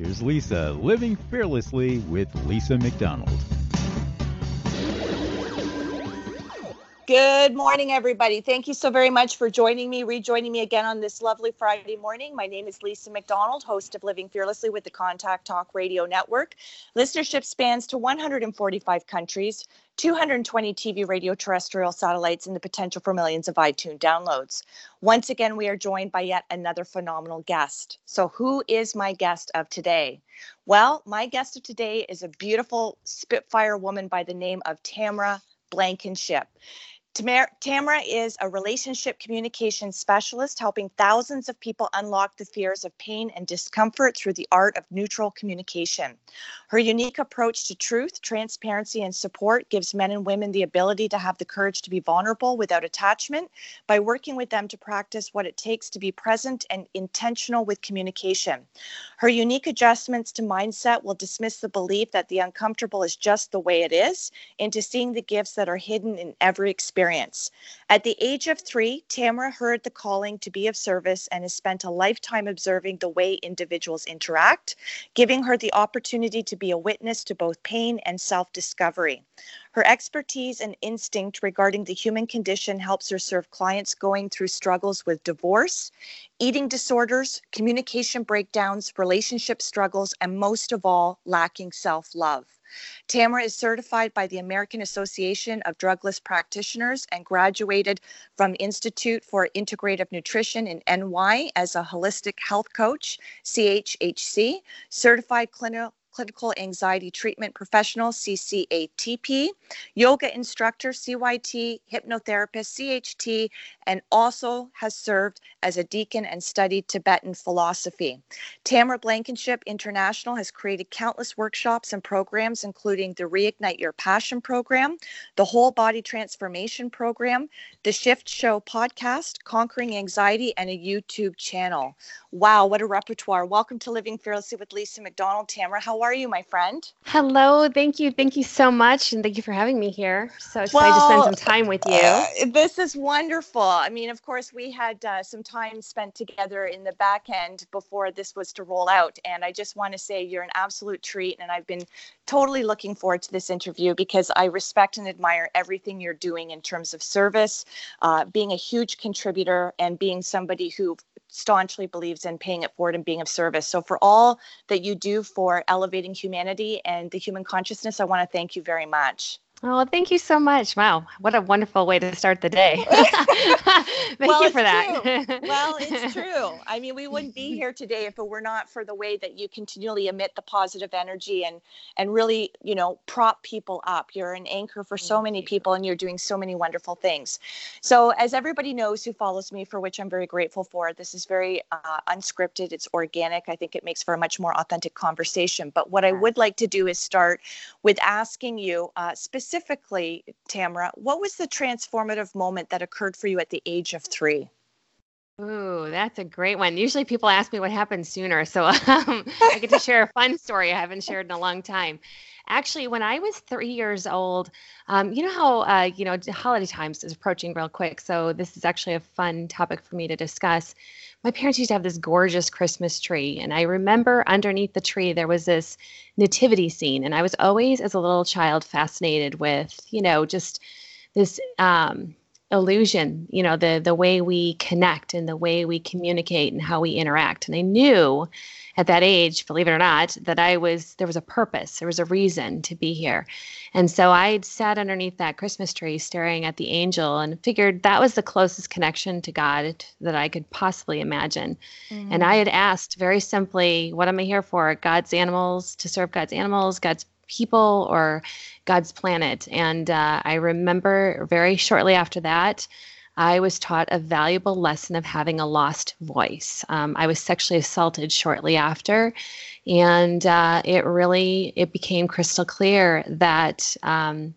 here's Lisa living fearlessly with Lisa McDonald. Good morning, everybody. Thank you so very much for joining me, rejoining me again on this lovely Friday morning. My name is Lisa McDonald, host of Living Fearlessly with the Contact Talk Radio Network. Listenership spans to 145 countries, 220 TV, radio, terrestrial satellites, and the potential for millions of iTunes downloads. Once again, we are joined by yet another phenomenal guest. So, who is my guest of today? Well, my guest of today is a beautiful Spitfire woman by the name of Tamara Blankenship. Tamara is a relationship communication specialist helping thousands of people unlock the fears of pain and discomfort through the art of neutral communication. Her unique approach to truth, transparency, and support gives men and women the ability to have the courage to be vulnerable without attachment by working with them to practice what it takes to be present and intentional with communication. Her unique adjustments to mindset will dismiss the belief that the uncomfortable is just the way it is into seeing the gifts that are hidden in every experience. At the age of three, Tamara heard the calling to be of service and has spent a lifetime observing the way individuals interact, giving her the opportunity to be a witness to both pain and self discovery. Her expertise and instinct regarding the human condition helps her serve clients going through struggles with divorce, eating disorders, communication breakdowns, relationship struggles, and most of all, lacking self love. Tamara is certified by the American Association of Drugless Practitioners and graduated from Institute for Integrative Nutrition in NY as a holistic health coach, CHHC, certified clinical clinical anxiety treatment professional, CCATP, yoga instructor, CYT, hypnotherapist, CHT, and also has served as a deacon and studied Tibetan philosophy. Tamara Blankenship International has created countless workshops and programs, including the Reignite Your Passion program, the Whole Body Transformation program, the Shift Show podcast, Conquering Anxiety, and a YouTube channel. Wow, what a repertoire. Welcome to Living Fearlessly with Lisa McDonald. Tamara, how are you, my friend? Hello, thank you. Thank you so much. And thank you for having me here. So excited well, to spend some time with you. Uh, this is wonderful. I mean, of course, we had uh, some time spent together in the back end before this was to roll out. And I just want to say you're an absolute treat. And I've been totally looking forward to this interview because I respect and admire everything you're doing in terms of service, uh, being a huge contributor, and being somebody who staunchly believes in paying it forward and being of service. So, for all that you do for elevating humanity and the human consciousness, I want to thank you very much. Oh, thank you so much. Wow, what a wonderful way to start the day. thank well, you for that. well, it's true. I mean, we wouldn't be here today if it were not for the way that you continually emit the positive energy and and really, you know, prop people up. You're an anchor for so many people and you're doing so many wonderful things. So, as everybody knows who follows me, for which I'm very grateful for, this is very uh, unscripted. It's organic. I think it makes for a much more authentic conversation. But what I would like to do is start with asking you uh, specifically specifically, Tamara, what was the transformative moment that occurred for you at the age of three? Ooh, that's a great one. Usually people ask me what happened sooner, so um, I get to share a fun story I haven't shared in a long time. Actually, when I was three years old, um, you know how uh, you know holiday times is approaching real quick. So this is actually a fun topic for me to discuss. My parents used to have this gorgeous Christmas tree, and I remember underneath the tree there was this nativity scene, and I was always, as a little child, fascinated with you know just this um, illusion you know the the way we connect and the way we communicate and how we interact. And i knew at that age believe it or not that i was there was a purpose there was a reason to be here. And so i sat underneath that christmas tree staring at the angel and figured that was the closest connection to god that i could possibly imagine. Mm-hmm. and i had asked very simply what am i here for? God's animals to serve god's animals god's people or God's planet. And uh, I remember very shortly after that, I was taught a valuable lesson of having a lost voice. Um, I was sexually assaulted shortly after, and uh, it really it became crystal clear that. Um,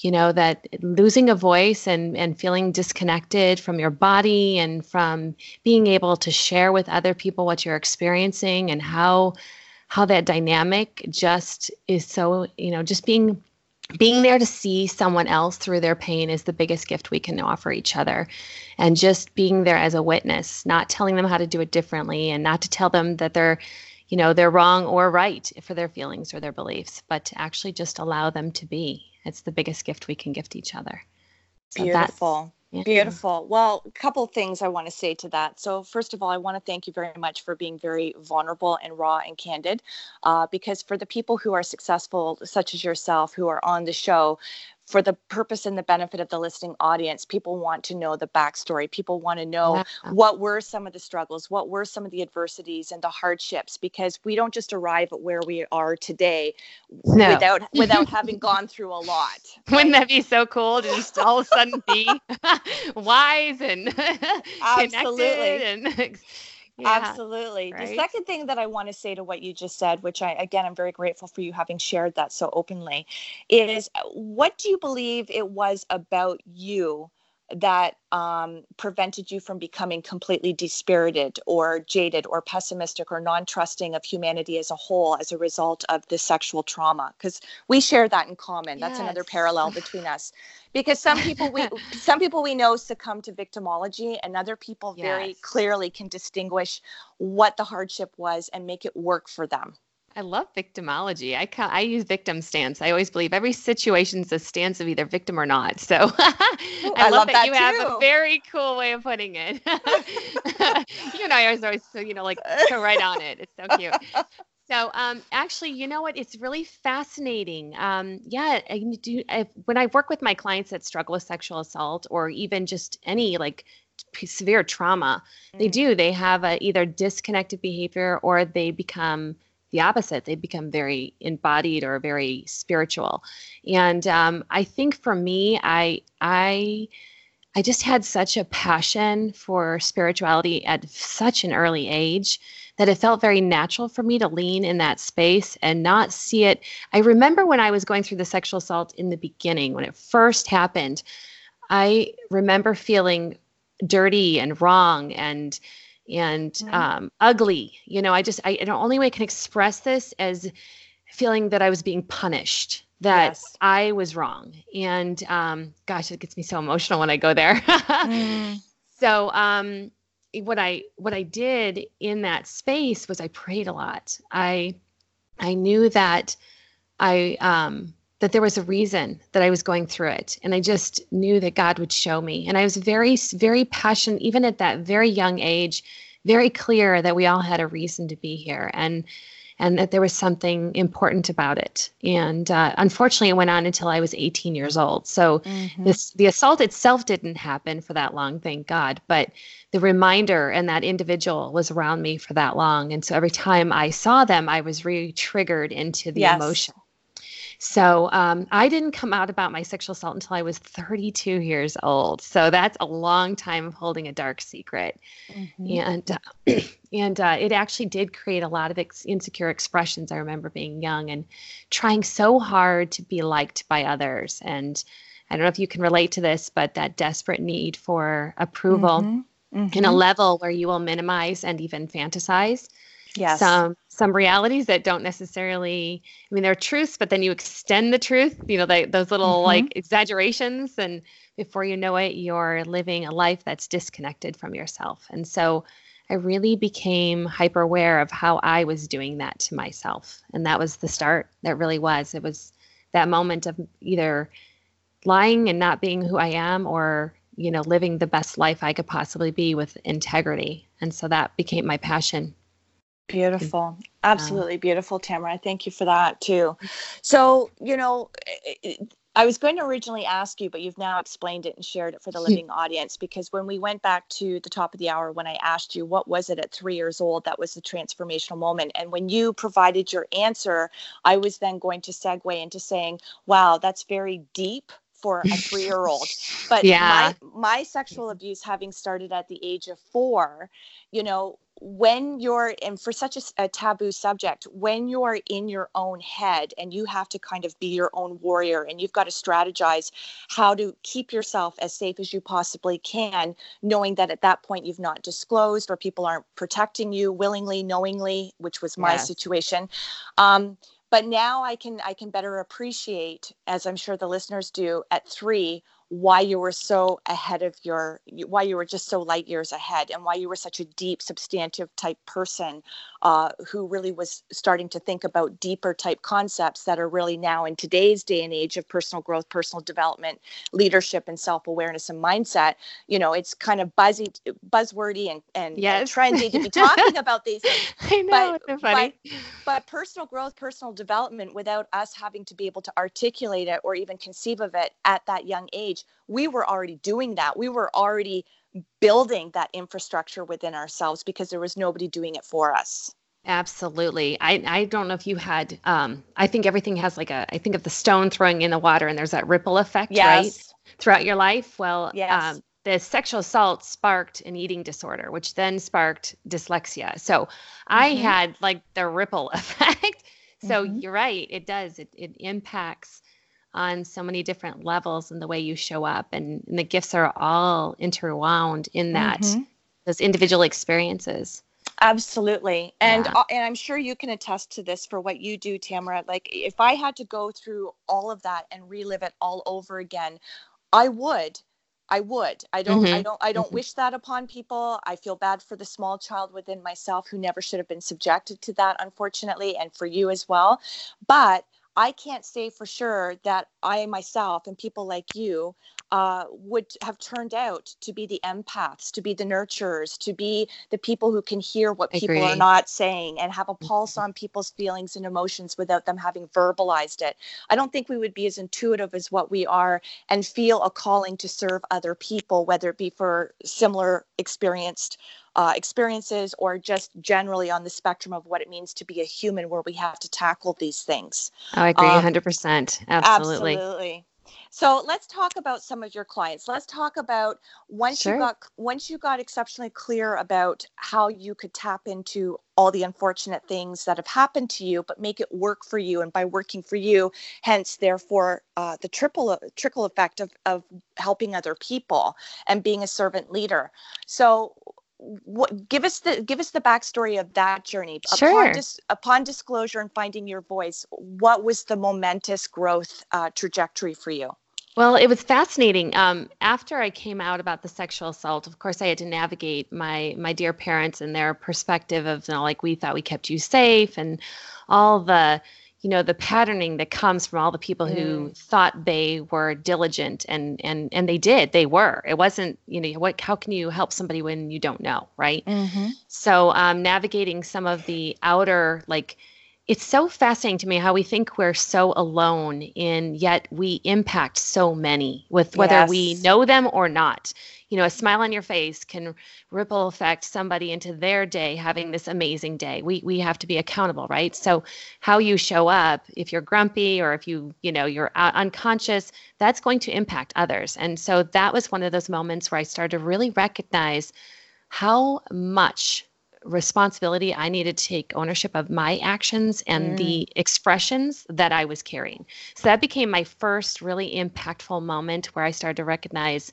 you know that losing a voice and and feeling disconnected from your body and from being able to share with other people what you're experiencing and how how that dynamic just is so, you know, just being being there to see someone else through their pain is the biggest gift we can offer each other. And just being there as a witness, not telling them how to do it differently and not to tell them that they're, you know, they're wrong or right for their feelings or their beliefs, but to actually just allow them to be. It's the biggest gift we can gift each other. So Beautiful. Yeah. Beautiful. Well, a couple things I want to say to that. So, first of all, I want to thank you very much for being very vulnerable and raw and candid. Uh, because for the people who are successful, such as yourself, who are on the show, for the purpose and the benefit of the listening audience, people want to know the backstory. People want to know yeah. what were some of the struggles, what were some of the adversities and the hardships, because we don't just arrive at where we are today no. without without having gone through a lot. Wouldn't that be so cool to just all of a sudden be wise and Absolutely. and yeah, Absolutely. Right? The second thing that I want to say to what you just said, which I, again, I'm very grateful for you having shared that so openly, is uh, what do you believe it was about you that um, prevented you from becoming completely dispirited or jaded or pessimistic or non-trusting of humanity as a whole as a result of the sexual trauma because we share that in common yes. that's another parallel between us because some people we some people we know succumb to victimology and other people yes. very clearly can distinguish what the hardship was and make it work for them I love victimology. I ca- I use victim stance. I always believe every situation is a stance of either victim or not. So Ooh, I, I, love, love that, that, you too. have a very cool way of putting it. you and I are always so you know like go right on it. It's so cute. So um, actually, you know what? It's really fascinating. Um, yeah, I do. I, when I work with my clients that struggle with sexual assault or even just any like severe trauma, mm. they do. They have a, either disconnected behavior or they become the opposite. They become very embodied or very spiritual. And um, i think for me i i i just had such a passion for spirituality at such an early age that it felt very natural for me to lean in that space and not see it. I remember when i was going through the sexual assault in the beginning when it first happened i remember feeling dirty and wrong and and mm-hmm. um, ugly. You know, I just, I, the only way I can express this as feeling that I was being punished, that yes. I was wrong. And um, gosh, it gets me so emotional when I go there. mm. So, um, what I what I did in that space was I prayed a lot. I I knew that I um that there was a reason that I was going through it. And I just knew that God would show me. And I was very, very passionate, even at that very young age, very clear that we all had a reason to be here and and that there was something important about it. And uh, unfortunately, it went on until I was 18 years old. So mm-hmm. this the assault itself didn't happen for that long, thank God. But the reminder and that individual was around me for that long. And so every time I saw them, I was re-triggered into the yes. emotion. So um, I didn't come out about my sexual assault until I was 32 years old. So that's a long time of holding a dark secret, mm-hmm. and uh, and uh, it actually did create a lot of ex- insecure expressions. I remember being young and trying so hard to be liked by others, and I don't know if you can relate to this, but that desperate need for approval. Mm-hmm mm-hmm. in a level where you will minimize and even fantasize yes. some some realities that don't necessarily i mean they're truths but then you extend the truth you know they, those little mm-hmm. like exaggerations and before you know it you're living a life that's disconnected from yourself. And so i really became hyper aware of how i was doing that to myself. And that was the start. That really was. It was that moment of either lying and not being who i am or you know living the best life i could possibly be with integrity. And so that became my passion Beautiful. Absolutely beautiful, Tamara. Thank you for that too. So, you know, I was going to originally ask you, but you've now explained it and shared it for the living audience because when we went back to the top of the hour, when I asked you, what was it at three years old that was the transformational moment? And when you provided your answer, I was then going to segue into saying, wow, that's very deep for a three year old. But yeah. my, my sexual abuse having started at the age of four, you know, when you're and for such a, a, taboo subject when you're in your own head and you have to kind of be your own warrior and you've got to strategize how to keep yourself as safe as you possibly can knowing that at that point you've not disclosed or people aren't protecting you willingly knowingly which was my yes. situation um, but now i can i can better appreciate as i'm sure the listeners do at three why you were so ahead of your why you were just so light years ahead and why you were such a deep substantive type person uh, who really was starting to think about deeper type concepts that are really now in today's day and age of personal growth personal development leadership and self-awareness and mindset you know it's kind of buzzy buzzwordy and and, yes. and trendy to be talking about these things I know, but, funny. But, but personal growth personal development without us having to be able to articulate it or even conceive of it at that young age we were already doing that. We were already building that infrastructure within ourselves because there was nobody doing it for us. Absolutely. I, I don't know if you had, um, I think everything has like a, I think of the stone throwing in the water and there's that ripple effect, yes. right? Throughout your life. Well, yes. um, the sexual assault sparked an eating disorder, which then sparked dyslexia. So mm-hmm. I had like the ripple effect. so mm-hmm. you're right. It does. It, it impacts on so many different levels in the way you show up and, and the gifts are all interwound in that mm-hmm. those individual experiences absolutely and yeah. uh, and i'm sure you can attest to this for what you do tamara like if i had to go through all of that and relive it all over again i would I would. I don't mm-hmm. I don't I don't mm-hmm. wish that upon people. I feel bad for the small child within myself who never should have been subjected to that unfortunately and for you as well. But I can't say for sure that I myself and people like you uh, would have turned out to be the empaths, to be the nurturers, to be the people who can hear what people are not saying and have a pulse mm-hmm. on people's feelings and emotions without them having verbalized it. I don't think we would be as intuitive as what we are and feel a calling to serve other people, whether it be for similar experienced uh, experiences or just generally on the spectrum of what it means to be a human where we have to tackle these things. Oh, I agree um, 100%. Absolutely. Absolutely. So let's talk about some of your clients. Let's talk about once sure. you got once you got exceptionally clear about how you could tap into all the unfortunate things that have happened to you, but make it work for you. And by working for you, hence therefore uh, the triple trickle effect of of helping other people and being a servant leader. So what give us the give us the backstory of that journey. Sure. upon, dis, upon disclosure and finding your voice what was the momentous growth uh, trajectory for you? Well it was fascinating. Um, after i came out about the sexual assault of course i had to navigate my my dear parents and their perspective of you know, like we thought we kept you safe and all the you know the patterning that comes from all the people mm. who thought they were diligent and and and they did they were it wasn't you know what how can you help somebody when you don't know right mm-hmm. so um, navigating some of the outer like it's so fascinating to me how we think we're so alone and yet we impact so many with whether yes. we know them or not. You know a smile on your face can ripple affect somebody into their day having this amazing day. We we have to be accountable right? So how you show up if you're grumpy or if you you know you're unconscious that's going to impact others. And so that was one of those moments where i started to really recognize how much responsibility. I needed to take ownership of my actions and mm. the expressions that I was carrying. So that became my first really impactful moment where I started to recognize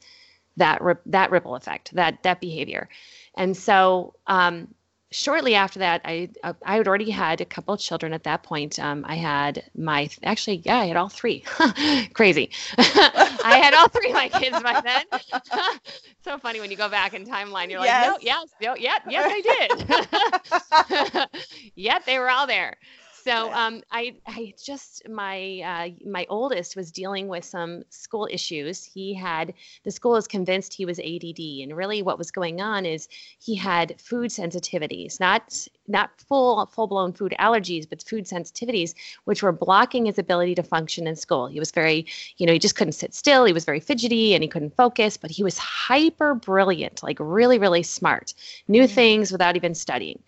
that that ripple effect, that that behavior. And so um, shortly after that, I uh, I had already had a couple of children at that point. Um, I had my actually yeah, I had all three. Crazy. I had all three of my kids by then. so funny when you go back in timeline. You're yes. like, no, yes, no, yeah, yes, I did. yep, they were all there so um, I, I just my uh, my oldest was dealing with some school issues. He had the school was convinced he was ADD, and really what was going on is he had food sensitivities, not not full full blown food allergies, but food sensitivities, which were blocking his ability to function in school. He was very, you know, he just couldn't sit still. He was very fidgety and he couldn't focus, but he was hyper brilliant, like really really smart, knew mm-hmm. things without even studying.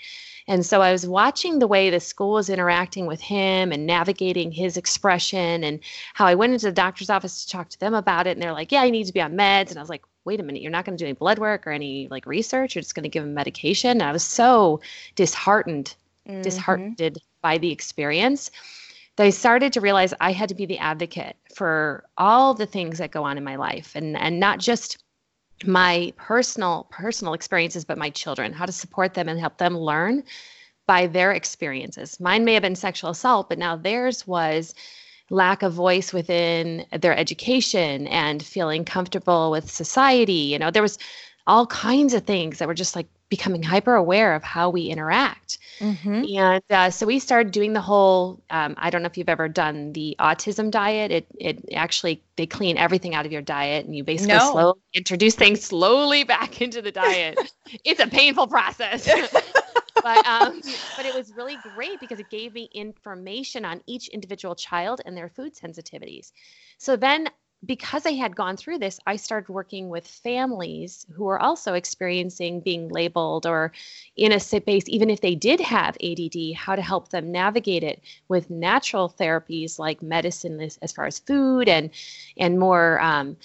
And so I was watching the way the school was interacting with him and navigating his expression and how I went into the doctor's office to talk to them about it. And they're like, yeah, he needs to be on meds. And I was like, wait a minute, you're not going to do any blood work or any like research. You're just going to give him medication. And I was so disheartened, mm-hmm. disheartened by the experience that I started to realize I had to be the advocate for all the things that go on in my life and, and not just my personal personal experiences but my children how to support them and help them learn by their experiences. Mine may have been sexual assault but now theirs was lack of voice within their education and feeling comfortable with society. You know there was all kinds of things that were just like becoming hyper aware of how we interact. Mm-hmm. And uh, so we started doing the whole. Um, I don't know if you've ever done the autism diet. It it actually they clean everything out of your diet, and you basically no. slowly introduce things slowly back into the diet. it's a painful process. but um, but it was really great because it gave me information on each individual child and their food sensitivities. So then because I had gone through this, I started working with families who were also experiencing being labeled or in a space, even if they did have ADD, how to help them navigate it with natural therapies like medicine as, as far as food and and more um,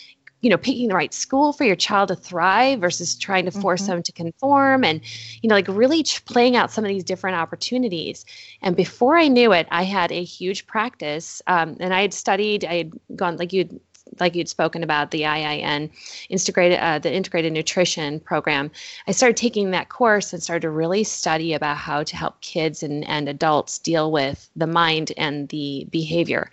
you know picking the right school for your child to thrive versus trying to force mm-hmm. them to conform and you know like really playing out some of these different opportunities and before i knew it i had a huge practice um, and i had studied i had gone like you like you'd spoken about the IIN integrated uh, the integrated nutrition program, I started taking that course and started to really study about how to help kids and, and adults deal with the mind and the behavior.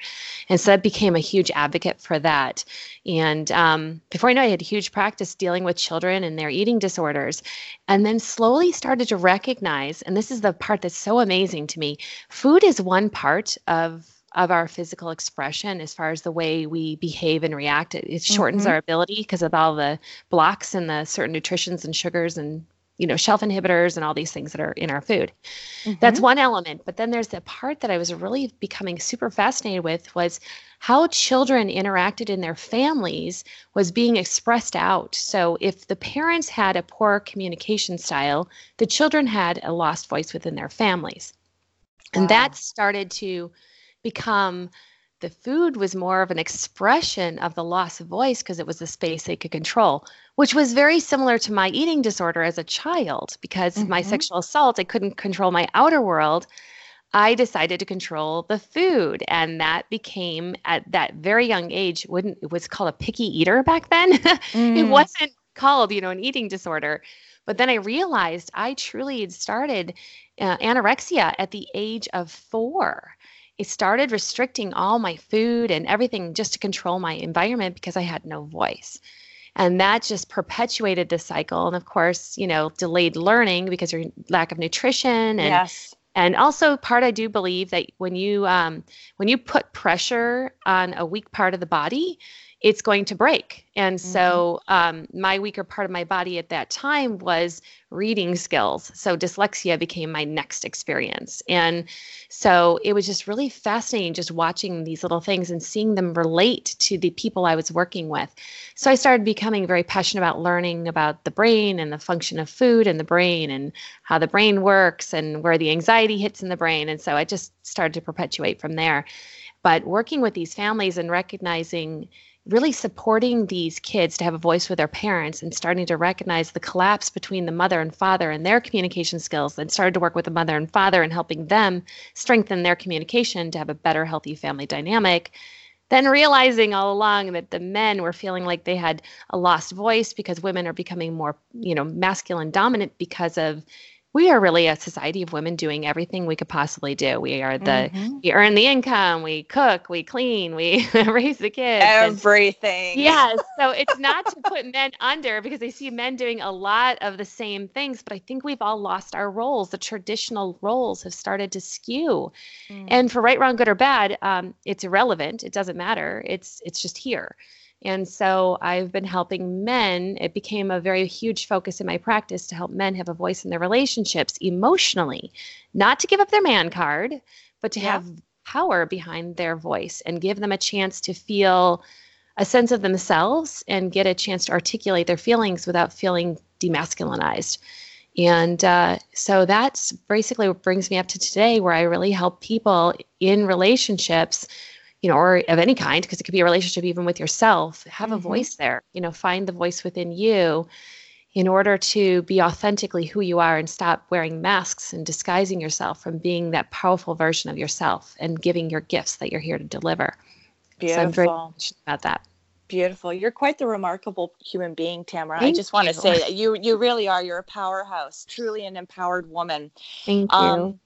And so I became a huge advocate for that. And um, before I know it, I had a huge practice dealing with children and their eating disorders. And then slowly started to recognize, and this is the part that's so amazing to me food is one part of of our physical expression as far as the way we behave and react. It, it shortens mm-hmm. our ability because of all the blocks and the certain nutritions and sugars and you know shelf inhibitors and all these things that are in our food. Mm-hmm. That's one element. But then there's the part that I was really becoming super fascinated with was how children interacted in their families was being expressed out. So if the parents had a poor communication style, the children had a lost voice within their families. Wow. And that started to become the food was more of an expression of the loss of voice because it was the space they could control, which was very similar to my eating disorder as a child because mm-hmm. my sexual assault, I couldn't control my outer world. I decided to control the food, and that became at that very young age. Wouldn't it was called a picky eater back then? mm. It wasn't called, you know, an eating disorder. But then I realized I truly had started uh, anorexia at the age of four it started restricting all my food and everything just to control my environment because I had no voice. And that just perpetuated the cycle. And of course, you know, delayed learning because your lack of nutrition and yes. and also part I do believe that when you um, when you put pressure on a weak part of the body, it's going to break. And mm-hmm. so um, my weaker part of my body at that time was reading skills. So dyslexia became my next experience. And so it was just really fascinating just watching these little things and seeing them relate to the people I was working with. So I started becoming very passionate about learning about the brain and the function of food and the brain and how the brain works and where the anxiety hits in the brain. And so I just started to perpetuate from there. But working with these families and recognizing really supporting these kids to have a voice with their parents and starting to recognize the collapse between the mother and father and their communication skills and started to work with the mother and father and helping them strengthen their communication to have a better healthy family dynamic. Then realizing all along that the men were feeling like they had a lost voice because women are becoming more, you know, masculine dominant because of we are really a society of women doing everything we could possibly do. We are the mm-hmm. we earn the income, we cook, we clean, we raise the kids. Everything. And, yes. So it's not to put men under because I see men doing a lot of the same things, but I think we've all lost our roles. The traditional roles have started to skew. Mm. And for right, wrong, good or bad, um, it's irrelevant. It doesn't matter. It's it's just here. And so I've been helping men. It became a very huge focus in my practice to help men have a voice in their relationships emotionally, not to give up their man card, but to yeah. have power behind their voice and give them a chance to feel a sense of themselves and get a chance to articulate their feelings without feeling demasculinized. And uh, so that's basically what brings me up to today, where I really help people in relationships you know, or of any kind, because it could be a relationship even with yourself, have mm-hmm. a voice there, you know, find the voice within you in order to be authentically who you are and stop wearing masks and disguising yourself from being that powerful version of yourself and giving your gifts that you're here to deliver. Beautiful. So I'm very passionate about that. Beautiful. You're quite the remarkable human being, Tamara. Thank I just want to say that you you really are. You're a powerhouse, truly an empowered woman. Thank you. Um,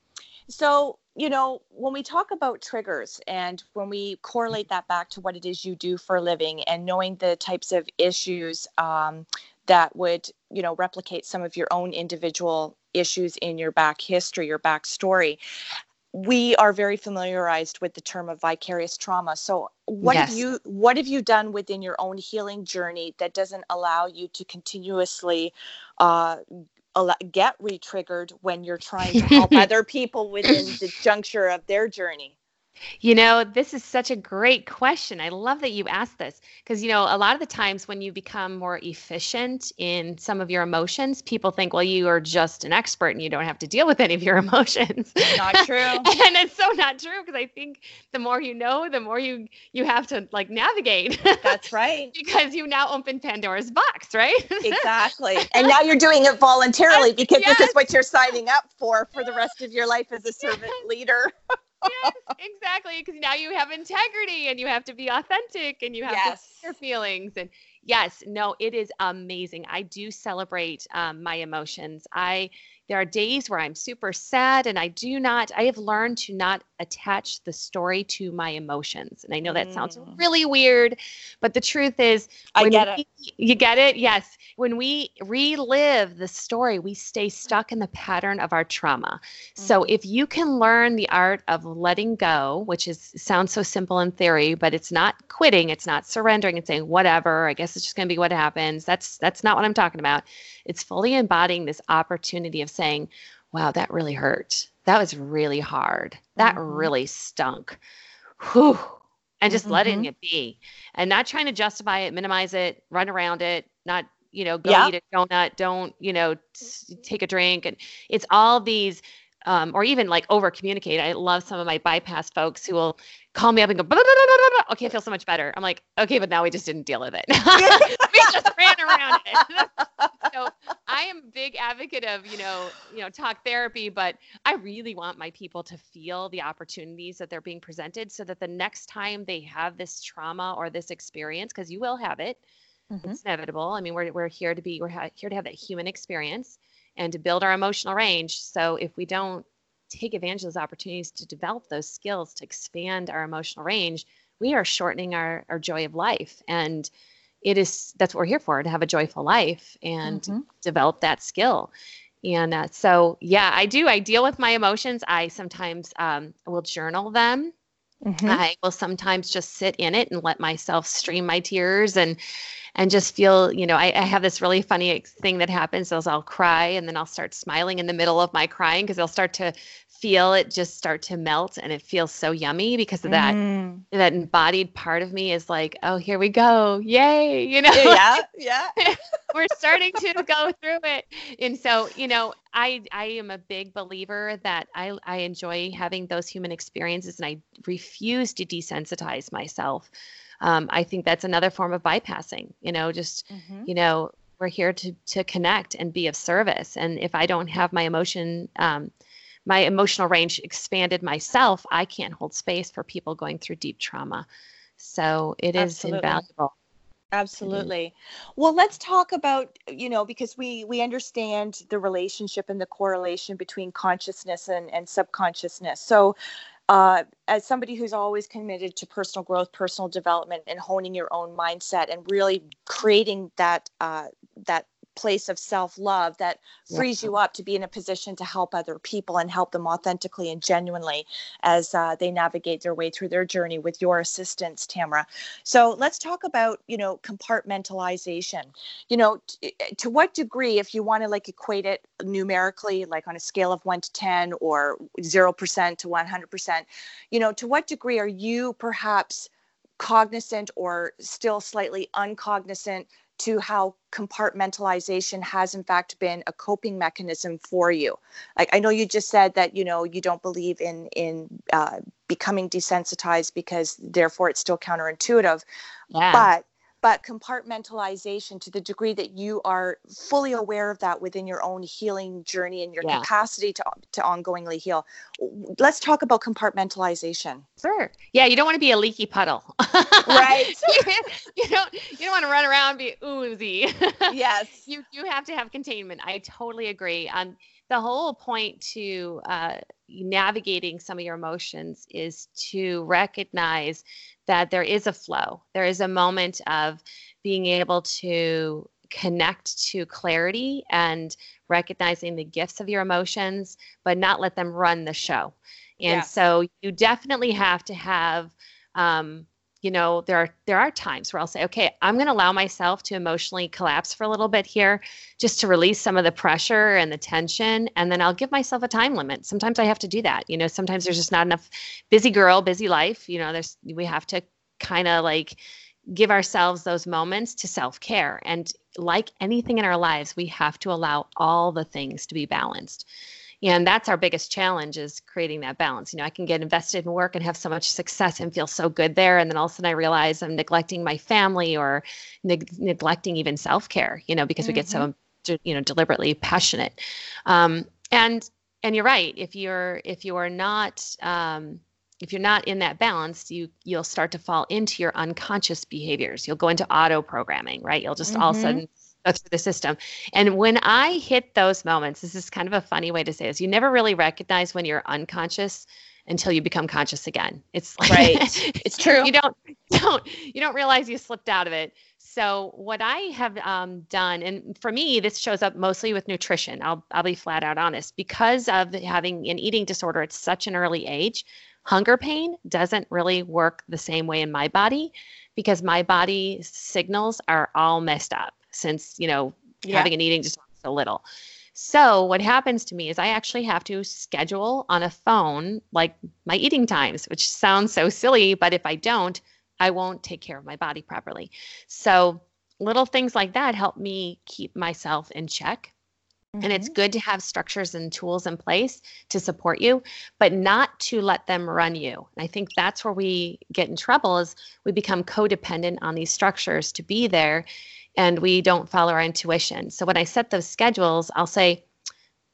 so you know, when we talk about triggers and when we correlate that back to what it is you do for a living and knowing the types of issues um, that would, you know, replicate some of your own individual issues in your back history, your backstory, we are very familiarized with the term of vicarious trauma. So, what yes. have you what have you done within your own healing journey that doesn't allow you to continuously uh, get re-triggered when you're trying to help other people within the juncture of their journey you know, this is such a great question. I love that you asked this because, you know, a lot of the times when you become more efficient in some of your emotions, people think, well, you are just an expert and you don't have to deal with any of your emotions. Not true. and it's so not true because I think the more you know, the more you you have to like navigate. That's right. because you now open Pandora's box, right? exactly. And now you're doing it voluntarily because yes. this is what you're signing up for for the rest of your life as a servant leader yes, exactly. Because now you have integrity and you have to be authentic and you have yes. your feelings. And yes, no, it is amazing. I do celebrate um, my emotions. I there are days where I'm super sad and I do not, I have learned to not attach the story to my emotions. And I know that mm. sounds really weird, but the truth is, I get we, it. You get it? Yes. When we relive the story, we stay stuck in the pattern of our trauma. Mm. So if you can learn the art of letting go, which is sounds so simple in theory, but it's not quitting, it's not surrendering and saying whatever, I guess it's just going to be what happens. That's that's not what I'm talking about. It's fully embodying this opportunity of saying, wow, that really hurt. That was really hard. That mm-hmm. really stunk. Whew. And just mm-hmm. letting it be and not trying to justify it, minimize it, run around it, not, you know, go yeah. eat a donut, don't, you know, t- take a drink. And it's all these um, or even like over communicate. I love some of my bypass folks who will call me up and go, blah, blah, blah, okay, I feel so much better. I'm like, okay, but now we just didn't deal with it. we just ran around it. so I am a big advocate of, you know, you know, talk therapy, but I really want my people to feel the opportunities that they're being presented so that the next time they have this trauma or this experience, because you will have it, mm-hmm. it's inevitable. I mean, we're, we're here to be, we're ha- here to have that human experience and to build our emotional range. So if we don't take advantage of those opportunities to develop those skills to expand our emotional range, we are shortening our, our joy of life. And it is that's what we're here for to have a joyful life and mm-hmm. develop that skill. And uh, so, yeah, I do. I deal with my emotions. I sometimes um, will journal them. Mm-hmm. I will sometimes just sit in it and let myself stream my tears and and just feel, you know, I, I have this really funny thing that happens. Is I'll cry and then I'll start smiling in the middle of my crying because I'll start to feel it just start to melt and it feels so yummy because of that mm. that embodied part of me is like oh here we go yay you know yeah yeah we're starting to go through it and so you know i i am a big believer that i i enjoy having those human experiences and i refuse to desensitize myself um, I think that's another form of bypassing. You know, just mm-hmm. you know, we're here to to connect and be of service. And if I don't have my emotion, um, my emotional range expanded myself, I can't hold space for people going through deep trauma. So it is Absolutely. invaluable. Absolutely. Well, let's talk about, you know, because we we understand the relationship and the correlation between consciousness and, and subconsciousness. So uh, as somebody who's always committed to personal growth, personal development, and honing your own mindset, and really creating that uh, that place of self love that frees yeah. you up to be in a position to help other people and help them authentically and genuinely as uh, they navigate their way through their journey with your assistance, Tamara. So let's talk about, you know, compartmentalization. You know, t- eh, to what degree, if you want to like equate it numerically, like on a scale of one to 10 or 0% to 100%, you know, to what degree are you perhaps cognizant or still slightly uncognizant to how compartmentalization has in fact been a coping mechanism for you like i know you just said that you know you don't believe in in uh, becoming desensitized because therefore it's still counterintuitive yeah. but but compartmentalization to the degree that you are fully aware of that within your own healing journey and your yeah. capacity to, to ongoingly heal. Let's talk about compartmentalization. Sure. Yeah you don't want to be a leaky puddle. Right. You don't you don't want to run around and be oozy. Yes. You you have to have containment. I totally agree. Um the whole point to uh, navigating some of your emotions is to recognize that there is a flow. There is a moment of being able to connect to clarity and recognizing the gifts of your emotions, but not let them run the show. And yeah. so you definitely have to have um, you know there are there are times where i'll say okay i'm going to allow myself to emotionally collapse for a little bit here just to release some of the pressure and the tension and then i'll give myself a time limit. Sometimes i have to do that you know sometimes there's just not enough busy girl busy life you know there's we have to kind of like give ourselves those moments to self-care and like anything in our lives we have to allow all the things to be balanced and that's our biggest challenge is creating that balance you know i can get invested in work and have so much success and feel so good there and then all of a sudden i realize i'm neglecting my family or neg- neglecting even self-care you know because mm-hmm. we get so mm-hmm. you know deliberately passionate um, and and you're right if you're if you're not um, if you're not in that balance you you'll start to fall into your unconscious behaviors you'll go into auto programming right you'll just mm-hmm. all of a mm-hmm. Through the system. And when I hit those moments, this is kind of a funny way to say this. You never really recognize when you're unconscious until you become conscious again. It's like, right. it's true. You don't don't you don't realize you slipped out of it. So what I have um, done, and for me, this shows up mostly with nutrition. I'll I'll be flat out honest. Because of having an eating disorder at such an early age, hunger pain doesn't really work the same way in my body because my body signals are all messed up since you know yeah. having an eating disorder so little so what happens to me is i actually have to schedule on a phone like my eating times which sounds so silly but if i don't i won't take care of my body properly so little things like that help me keep myself in check Mm-hmm. And it's mm-hmm. good to have structures and tools in place to support you, but not to let them run you. And I think that's where we get in trouble is we become codependent on these structures to be there and we don't follow our intuition. So when I set those schedules, I'll say,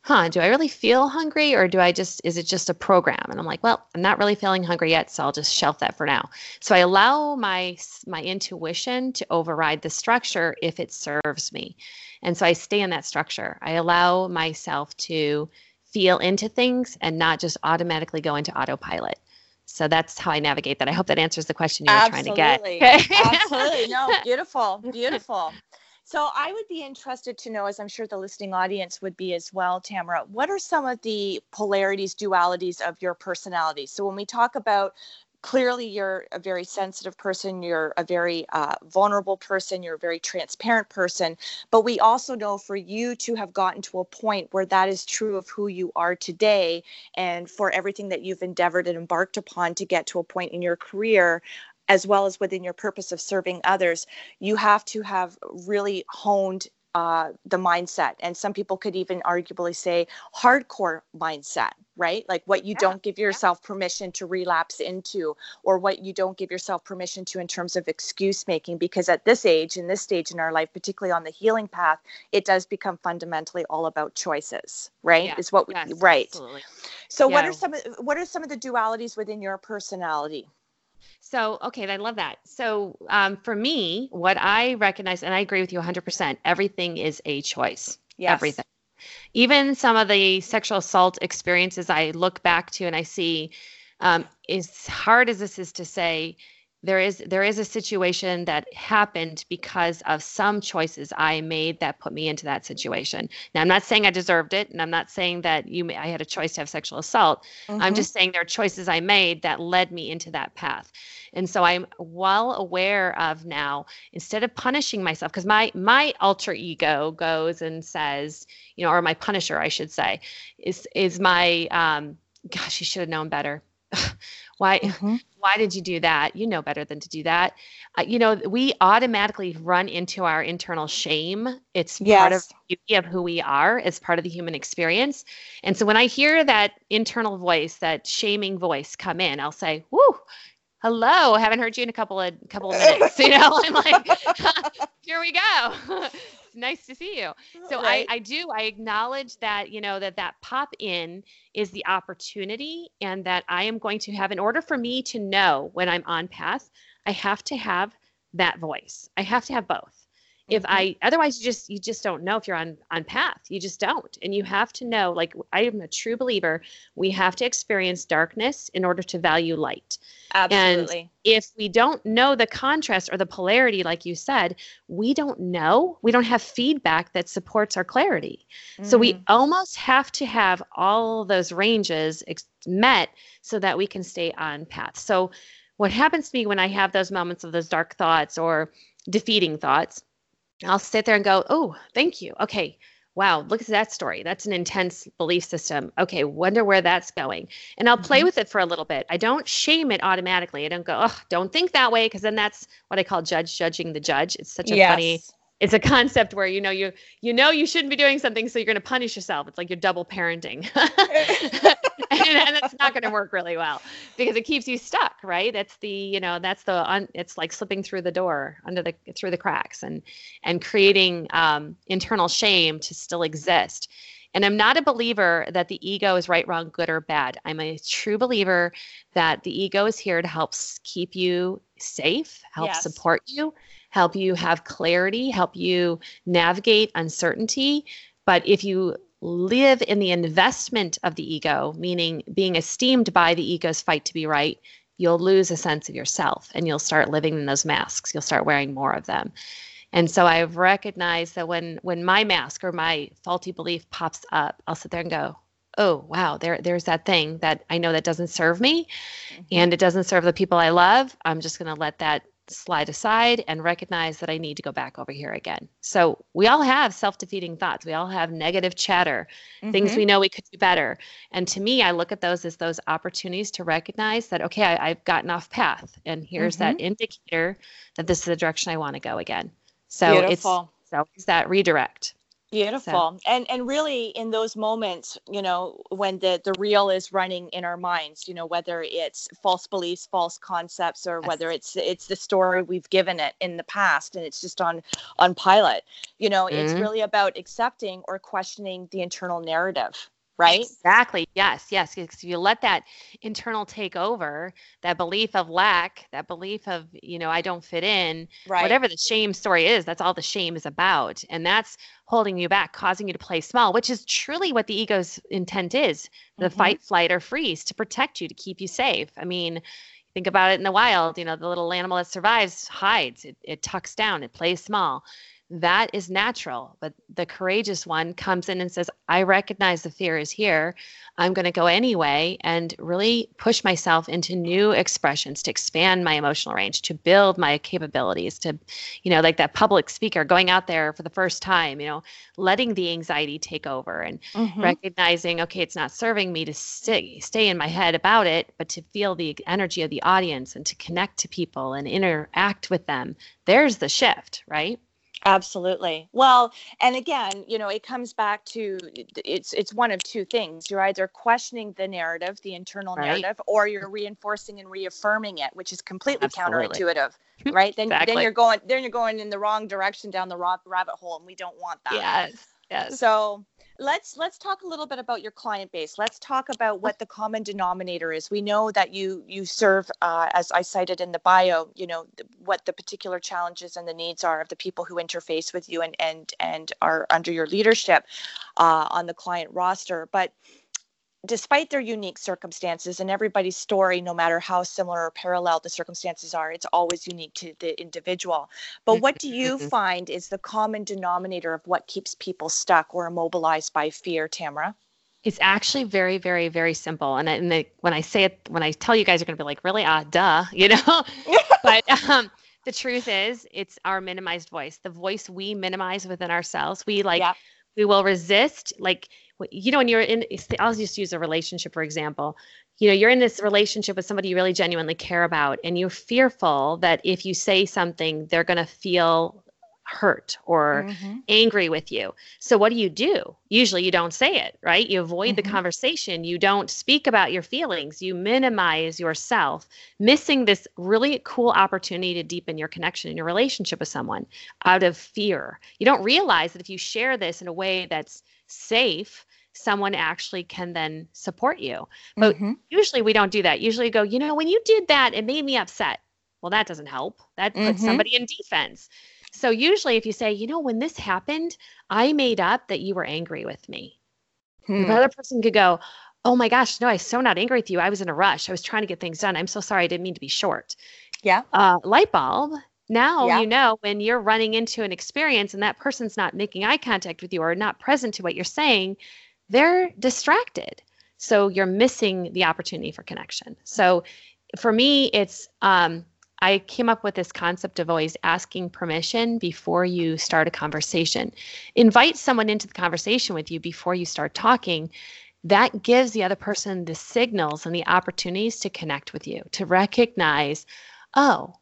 huh, do I really feel hungry or do I just, is it just a program? And I'm like, well, I'm not really feeling hungry yet, so I'll just shelf that for now. So I allow my, my intuition to override the structure if it serves me. And so I stay in that structure. I allow myself to feel into things and not just automatically go into autopilot. So that's how I navigate that. I hope that answers the question you were Absolutely. trying to get. Absolutely. No, beautiful. Beautiful. So I would be interested to know, as I'm sure the listening audience would be as well, Tamara, what are some of the polarities, dualities of your personality? So when we talk about clearly you're a very sensitive person you're a very uh, vulnerable person you're a very transparent person but we also know for you to have gotten to a point where that is true of who you are today and for everything that you've endeavored and embarked upon to get to a point in your career as well as within your purpose of serving others you have to have really honed uh, the mindset. And some people could even arguably say hardcore mindset, right? Like what you yeah, don't give yourself yeah. permission to relapse into, or what you don't give yourself permission to in terms of excuse making. Because at this age, in this stage in our life, particularly on the healing path, it does become fundamentally all about choices, right? Yeah. Is what we, yes, right. Absolutely. So what are some of what are some of the dualities within your personality? So, okay, I love that. So, um, for me, what I recognize, and I agree with you 100%, everything is a choice. Yes. Everything. Even some of the sexual assault experiences I look back to and I see, um, as hard as this is to say, there is there is a situation that happened because of some choices I made that put me into that situation. Now I'm not saying I deserved it, and I'm not saying that you I had a choice to have sexual assault. Mm-hmm. I'm just saying there are choices I made that led me into that path. And so I'm well aware of now instead of punishing myself because my my alter ego goes and says, you know, or my punisher I should say, is is my um gosh, you should have known better. why mm-hmm. why did you do that? You know better than to do that. Uh, you know we automatically run into our internal shame. It's yes. part of beauty of who we are. It's part of the human experience. And so when i hear that internal voice that shaming voice come in i'll say whoo hello. Haven't heard you in a couple of couple of minutes. You know i'm like here we go nice to see you. Oh, so right. I, I do, I acknowledge that, you know, that that pop in is the opportunity and that I am going to have, in order for me to know when I'm on path, I have to have that voice. I have to have both if mm-hmm. i otherwise you just you just don't know if you're on on path you just don't and you have to know like i am a true believer we have to experience darkness in order to value light absolutely and if we don't know the contrast or the polarity like you said we don't know we don't have feedback that supports our clarity mm. so we mm. almost have to have all those ranges ex- met so that we can stay on path so what happens to me when i have those moments of those dark thoughts or defeating thoughts I'll sit there and go, oh, thank you. Okay. Wow, look at that story. That's an intense belief system. Okay, wonder where that's going. And I'll play mm-hmm. with it for a little bit. I don't shame it automatically. I don't go, oh, don't think that way, because then that's what I call judge judging the judge. It's such a yes. funny it's a concept where you know you you know you shouldn't be doing something so you're going to punish yourself it's like you're double parenting and, and it's not going to work really well because it keeps you stuck right that's the you know that's the un, it's like slipping through the door under the through the cracks and and creating um, internal shame to still exist and I'm not a believer that the ego is right, wrong, good, or bad. I'm a true believer that the ego is here to help keep you safe, help yes. support you, help you have clarity, help you navigate uncertainty. But if you live in the investment of the ego, meaning being esteemed by the ego's fight to be right, you'll lose a sense of yourself and you'll start living in those masks. You'll start wearing more of them. And so I've recognized that when when my mask or my faulty belief pops up, I'll sit there and go, "Oh, wow, there there's that thing that I know that doesn't serve me mm-hmm. and it doesn't serve the people I love. I'm just going to let that slide aside and recognize that I need to go back over here again. So we all have self defeating thoughts. We all have negative chatter, mm-hmm. things we know we could do better. And to me, I look at those as those opportunities to recognize that, okay, I, have gotten off path. And here's mm-hmm. that indicator that this is the direction I want to go again. So Beautiful. it's so it's that redirect. Beautiful. So. And and really in those moments, you know, when the the real is running in our minds, you know, whether it's false beliefs, false concepts or yes. whether it's it's the story we've given it in the past and it's just on on pilot. You know, mm-hmm. it's really about accepting or questioning the internal narrative right? Exactly. Yes. Yes. Because you let that internal take over, that belief of lack, that belief of, you know, I don't fit in, right. whatever the shame story is, that's all the shame is about. And that's holding you back, causing you to play small, which is truly what the ego's intent is the mm-hmm. fight, flight, or freeze to protect you, to keep you safe. I mean, think about it in the wild, you know, the little animal that survives hides, it, it tucks down, it plays small that is natural. But the courageous one comes in and says, I recognize the fear is here. I'm going to go anyway and really push myself into new expressions to expand my emotional range, to build my capabilities, to, you know, like that public speaker going out there for the first time, you know, letting the anxiety take over and mm-hmm. recognizing, okay, it's not serving me to stay, stay in my head about it, but to feel the energy of the audience and to connect to people and interact with them. There's the shift, right? Absolutely. Well, and again, you know, it comes back to it's it's one of two things. You're either questioning the narrative, the internal right. narrative, or you're reinforcing and reaffirming it, which is completely Absolutely. counterintuitive, hmm, right? Then exactly. then you're going then you're going in the wrong direction down the rabbit hole, and we don't want that. Yes. Yes. So let's let's talk a little bit about your client base. Let's talk about what the common denominator is. We know that you you serve uh, as i cited in the bio you know what the particular challenges and the needs are of the people who interface with you and and and are under your leadership uh, on the client roster. But despite their unique circumstances and everybody's story no matter how similar or parallel the circumstances are it's always unique to the individual but what do you mm-hmm. find is the common denominator of what keeps people stuck or immobilized by fear tamara it's actually very, very, very simple. And, and the, when I say it, when I tell you guys, you're going to be like, really? Ah, duh, you know? but um, the truth is, it's our minimized voice, the voice we minimize within ourselves. We like, yeah. we will resist, like, you know, when you're in, I'll just use a relationship, for example. You know, you're in this relationship with somebody you really genuinely care about, and you're fearful that if you say something, they're going to feel hurt or mm-hmm. angry with you. So, what do you do? Usually, you don't say it, right? You avoid mm-hmm. the conversation. You don't speak about your feelings. You minimize yourself, missing this really cool opportunity to deepen your connection in your relationship with someone out of fear. You don't realize that if you share this in a way that's safe, someone actually can then support you. But mm-hmm. usually we don't do that. Usually go, you know, when you did that, it made me upset. Well, that doesn't help. That puts mm-hmm. somebody in defense. So usually if you say, you know, when this happened, I made up that you were angry with me. Hmm. The other person could go, oh my gosh, no, I'm so not angry with you. I was in a rush. I was trying to get things done. I'm so sorry. I didn't mean to be short. Yeah. Uh, light bulb. Now yeah. you know when you're running into an experience and that person's not making eye contact with you or not present to what you're saying, they're distracted. So you're missing the opportunity for connection. So for me, it's um, I came up with this concept of always asking permission before you start a conversation. Invite someone into the conversation with you before you start talking. That gives the other person the signals and the opportunities to connect with you, to recognize, oh,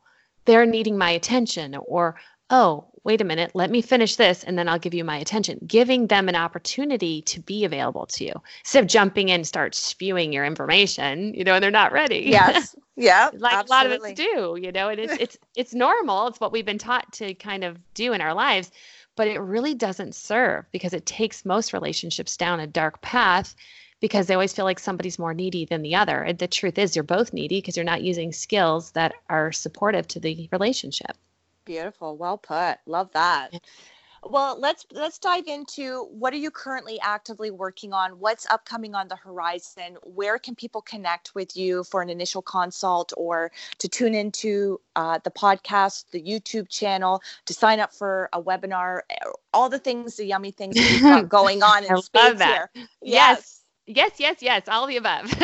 they're needing my attention, or oh, wait a minute, let me finish this and then I'll give you my attention. Giving them an opportunity to be available to you instead of jumping in, and start spewing your information, you know, and they're not ready. Yes. Yeah. like absolutely. a lot of us do, you know, and it's it's it's normal. It's what we've been taught to kind of do in our lives, but it really doesn't serve because it takes most relationships down a dark path because they always feel like somebody's more needy than the other. And the truth is you're both needy because you're not using skills that are supportive to the relationship. Beautiful. Well put. Love that. Well, let's let's dive into what are you currently actively working on? What's upcoming on the horizon? Where can people connect with you for an initial consult or to tune into uh, the podcast, the YouTube channel, to sign up for a webinar? All the things, the yummy things that you've got going on in space here. Yes. yes. Yes, yes, yes, all the above.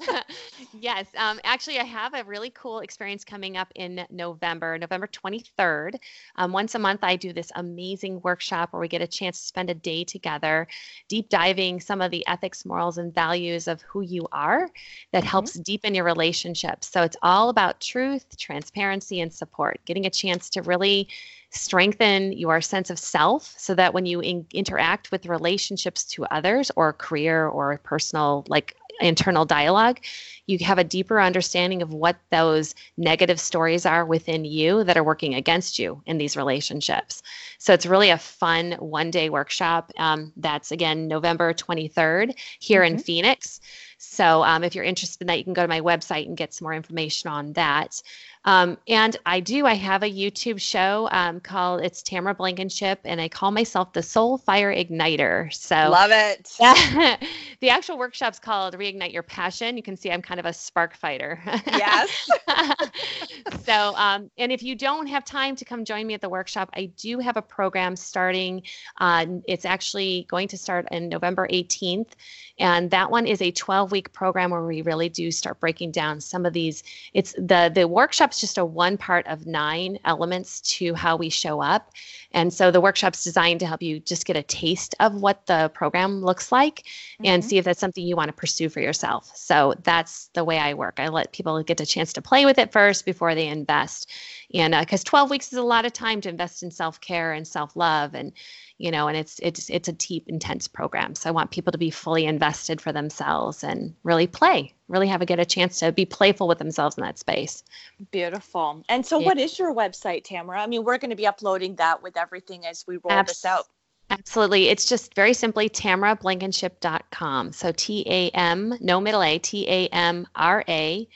yes, um, actually, I have a really cool experience coming up in November, November 23rd. Um, once a month, I do this amazing workshop where we get a chance to spend a day together, deep diving some of the ethics, morals, and values of who you are that mm-hmm. helps deepen your relationships. So it's all about truth, transparency, and support, getting a chance to really strengthen your sense of self so that when you in- interact with relationships to others or career or personal like internal dialogue. You have a deeper understanding of what those negative stories are within you that are working against you in these relationships. So it's really a fun one day workshop um, that's again november 23rd here mm-hmm. in phoenix. So um, if you're interested in that you can go to my website and get some more information on that um, and I do, I have a YouTube show um, called It's Tamra Blankenship, and I call myself the Soul Fire Igniter. So love it. the actual workshop's called Reignite Your Passion. You can see I'm kind of a spark fighter. Yes. so, um, and if you don't have time to come join me at the workshop, I do have a program starting. Uh, it's actually going to start in November 18th. And that one is a 12 week program where we really do start breaking down some of these. It's the, the workshop workshop's just a one part of nine elements to how we show up. And so the workshop's designed to help you just get a taste of what the program looks like mm-hmm. and see if that's something you want to pursue for yourself. So that's the way I work. I let people get a chance to play with it first before they invest. And because uh, 12 weeks is a lot of time to invest in self care and self love. And you know and it's it's it's a deep intense program so i want people to be fully invested for themselves and really play really have a get a chance to be playful with themselves in that space beautiful and so yeah. what is your website tamara i mean we're going to be uploading that with everything as we roll Abs- this out Absolutely. It's just very simply tamrablankenship.com. So T A M, no middle A, T A M R A,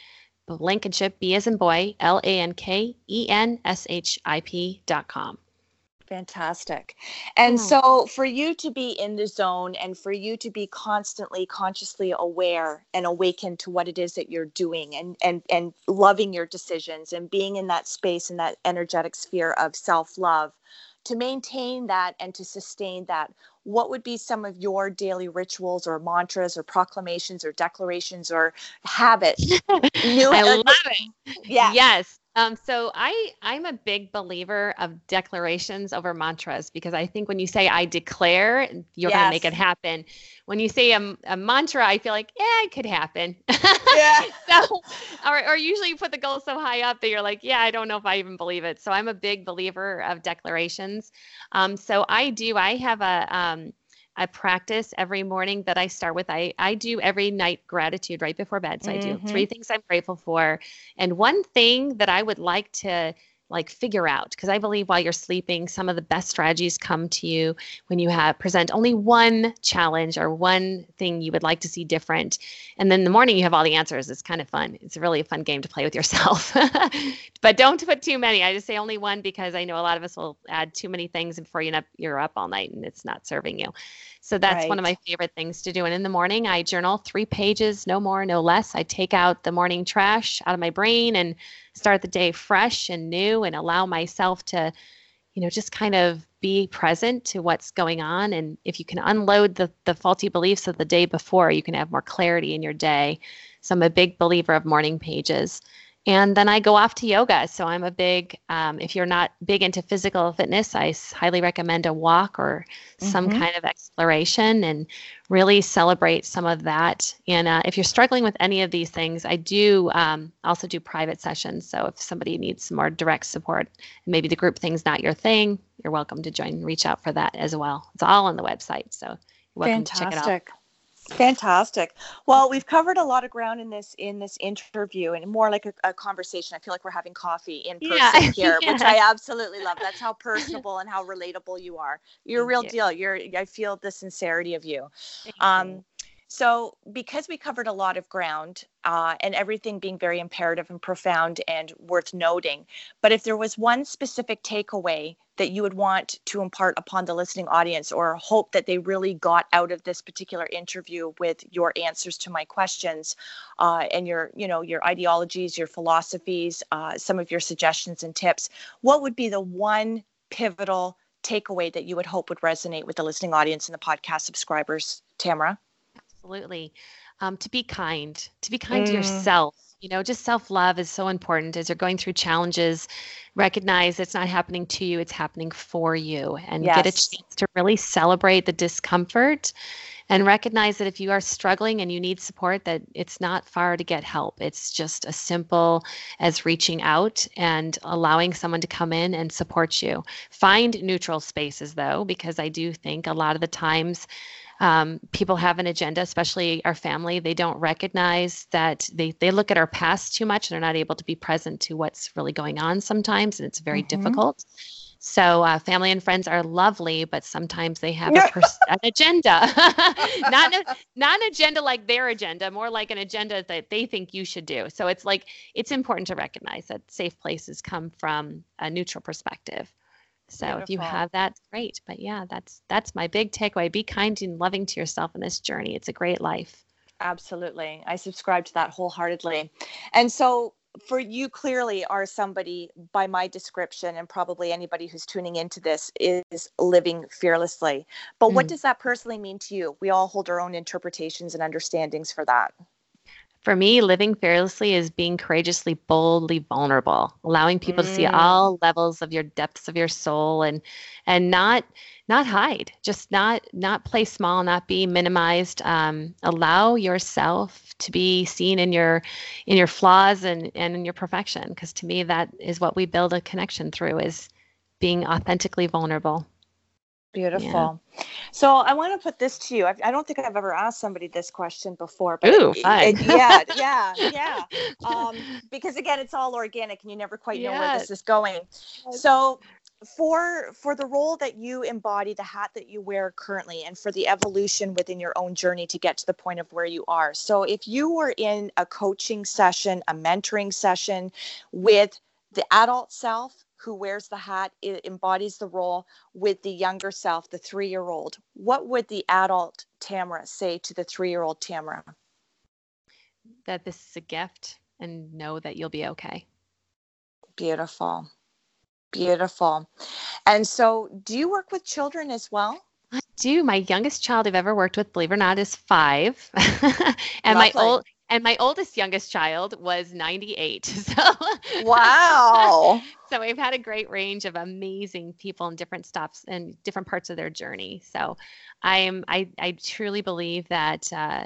Blankenship, B as in boy, L A N K E N S H I P.com. Fantastic. And mm. so for you to be in the zone and for you to be constantly consciously aware and awakened to what it is that you're doing and and and loving your decisions and being in that space and that energetic sphere of self-love to maintain that and to sustain that what would be some of your daily rituals or mantras or proclamations or declarations or habits New, i love it yeah yes um, so I I'm a big believer of declarations over mantras because I think when you say I declare, you're yes. gonna make it happen. When you say a, a mantra, I feel like yeah, it could happen. Yeah. so, or, or usually you put the goal so high up that you're like, yeah, I don't know if I even believe it. So I'm a big believer of declarations. Um, so I do. I have a um, I practice every morning that I start with. I, I do every night gratitude right before bed. So mm-hmm. I do three mm-hmm. things I'm grateful for. And one thing that I would like to like figure out because i believe while you're sleeping some of the best strategies come to you when you have present only one challenge or one thing you would like to see different. And then in the morning you have all the answers. It's kind of fun. It's a really a fun game to play with yourself. But don't put too many. I just say only one because i know a lot of us will add too many things and before you up, you're up all night and it's not serving you. So that's right. one of my favorite things to do. And in the morning i journal three pages no more no less. I take out the morning trash out of my brain and start the day fresh and new and allow myself to you know just kind of be present to what's going on. And if you can unload the the faulty beliefs of the day before you can have more clarity in your day. So i'm a big believer of morning pages and then I go off to yoga. So I'm a big, um, if you're not big into physical fitness, I highly recommend a walk or some mm-hmm. kind of exploration and really celebrate some of that. And uh, if you're struggling with any of these things, I do um, also do private sessions. So if somebody needs some more direct support, maybe the group thing's not your thing, you're welcome to join, reach out for that as well. It's all on the website. So you're welcome Fantastic. to check it out. Fantastic. Well, we've covered a lot of ground in this in this interview, and more like a, a conversation. I feel like we're having coffee in person yeah. here, yeah. which I absolutely love. That's how personable and how relatable you are. You're Thank a real you. deal. You're. I feel the sincerity of you. um, you. So, because we covered a lot of ground uh, and everything being very imperative and profound and worth noting, but if there was one specific takeaway that you would want to impart upon the listening audience or hope that they really got out of this particular interview with your answers to my questions uh, and your, you know, your ideologies, your philosophies, uh, some of your suggestions and tips, what would be the one pivotal takeaway that you would hope would resonate with the listening audience and the podcast subscribers, Tamara? absolutely. Um, to be kind, to be kind mm. to yourself. You know, just self love is so important as you're going through challenges. Recognize it's not happening to you, it's happening for you, and yes. get a chance to really celebrate the discomfort and recognize that if you are struggling and you need support that it's not far to get help it's just as simple as reaching out and allowing someone to come in and support you find neutral spaces though because i do think a lot of the times um, people have an agenda, especially our family. They don't recognize that they, they look at our past too much. And they're not able to be present to what's really going on sometimes, and it's very mm-hmm. difficult. So uh, family and friends are lovely, but sometimes they have a pers- an agenda, not a, not an agenda like their agenda, more like an agenda that they think you should do. So it's like it's important to recognize that safe places come from a neutral perspective. So Beautiful. if you have that, great. But yeah, that's that's my big takeaway. Be kind and loving to yourself in this journey. It's a great life. Absolutely. I subscribe to that wholeheartedly. And so for you clearly are somebody by my description and probably anybody who's tuning into this is living fearlessly. But mm. what does that personally mean to you? We all hold our own interpretations and understandings for that. For me, living fearlessly is being courageously, boldly vulnerable, allowing people mm. to see mm. all levels of your depths of your soul and and not not hide, just not not play small, not be minimized. Um, allow yourself to be seen in your in your flaws and and in your perfection, because to me that is what we build a connection through is being authentically vulnerable. Beautiful. Yeah. So I want to put this to you. I, I, don't think I've ever asked somebody this question before. But Ooh, fine. It, yeah, yeah, yeah. Um, because again, it's all organic, and you never quite know yes. where this is going. So for for the role that you embody the hat that you wear currently and for the evolution within your own journey to get to the point of where you are so if you were in a coaching session a mentoring session with the adult self who wears the hat it embodies the role with the younger self the three year old what would the adult tamara say to the three year old tamara that this is a gift and know that you'll be okay beautiful Beautiful. And so, do you work with children as well? I do. My youngest child I've ever worked with, believe it or not, is five, and Lovely. my old and my oldest youngest child was 98. So wow. so we've had a great range of amazing people in different stops and different parts of their journey. So I'm I I truly believe that. Uh,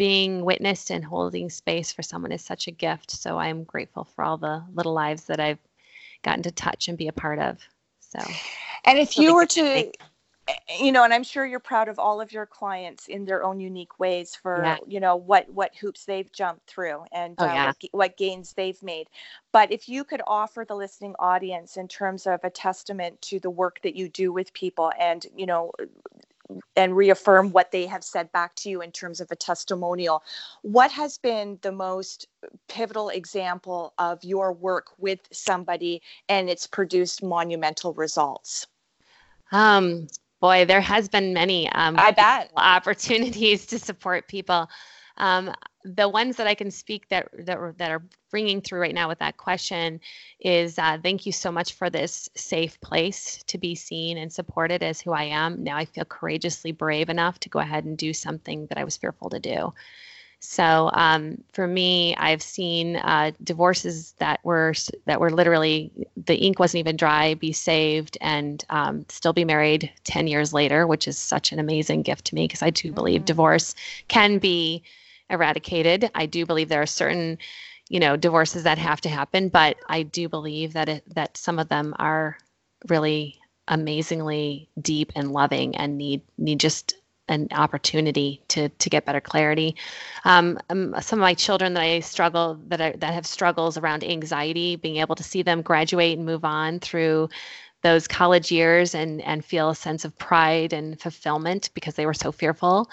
being witnessed and holding space for someone is such a gift. So I'm grateful for all the little lives that I've gotten to touch and be a part of. So, and if you were to, you know, and I'm sure you're proud of all of your clients in their own unique ways for yeah. you know what what hoops they've jumped through and oh, uh, yeah. what, what gains they've made. But if you could offer the listening audience in terms of a testament to the work that you do with people and you know and reaffirm what they have said back to you in terms of a testimonial. What has been the most pivotal example of your work with somebody and it's produced monumental results? Um, boy, there has been many. Um, I bet opportunities to support people. Um, the ones that I can speak that that are, that are bringing through right now with that question is uh, thank you so much for this safe place to be seen and supported as who I am. Now I feel courageously brave enough to go ahead and do something that I was fearful to do. So um, for me, I've seen uh, divorces that were that were literally the ink wasn't even dry, be saved, and um, still be married ten years later, which is such an amazing gift to me because I do believe mm-hmm. divorce can be eradicated. I do believe there are certain, you know, divorces that have to happen, but I do believe that it, that some of them are really amazingly deep and loving and need need just an opportunity to to get better clarity. Um, um, some of my children that I struggle that I, that have struggles around anxiety, being able to see them graduate and move on through those college years and and feel a sense of pride and fulfillment because they were so fearful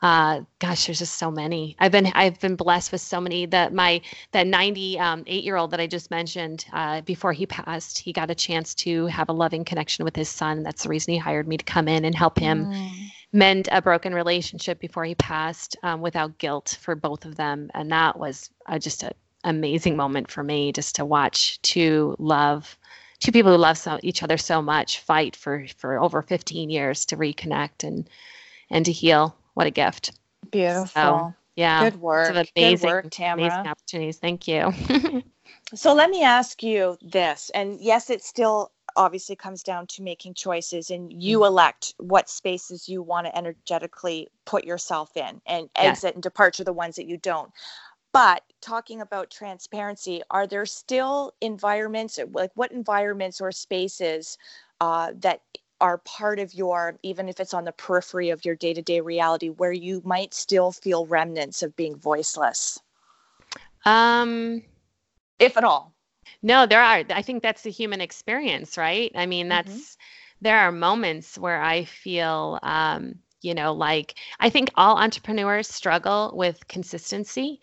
uh, gosh, there's just so many. I've been I've been blessed with so many. That my that 98 um, year old that I just mentioned uh, before he passed, he got a chance to have a loving connection with his son. That's the reason he hired me to come in and help him. Mm. Mend a broken relationship before he passed um, without guilt for both of them. And that was uh, just an amazing moment for me just to watch two love two people who love so, each other so much fight for for over 15 years to reconnect and and to heal what a gift. Beautiful. So, yeah. Good work. Amazing, Good work, Tamara. amazing opportunities. Thank you. so let me ask you this, and yes, it's still obviously comes down to making choices and you mm-hmm. elect what spaces you want to energetically put yourself in and exit yes. and departure the ones that you don't but talking about transparency are there still environments like what environments or spaces uh, that are part of your even if it's on the periphery of your day-to-day reality where you might still feel remnants of being voiceless um if at all no there are i think that's the human experience right i mean that's mm-hmm. there are moments where i feel um you know like i think all entrepreneurs struggle with consistency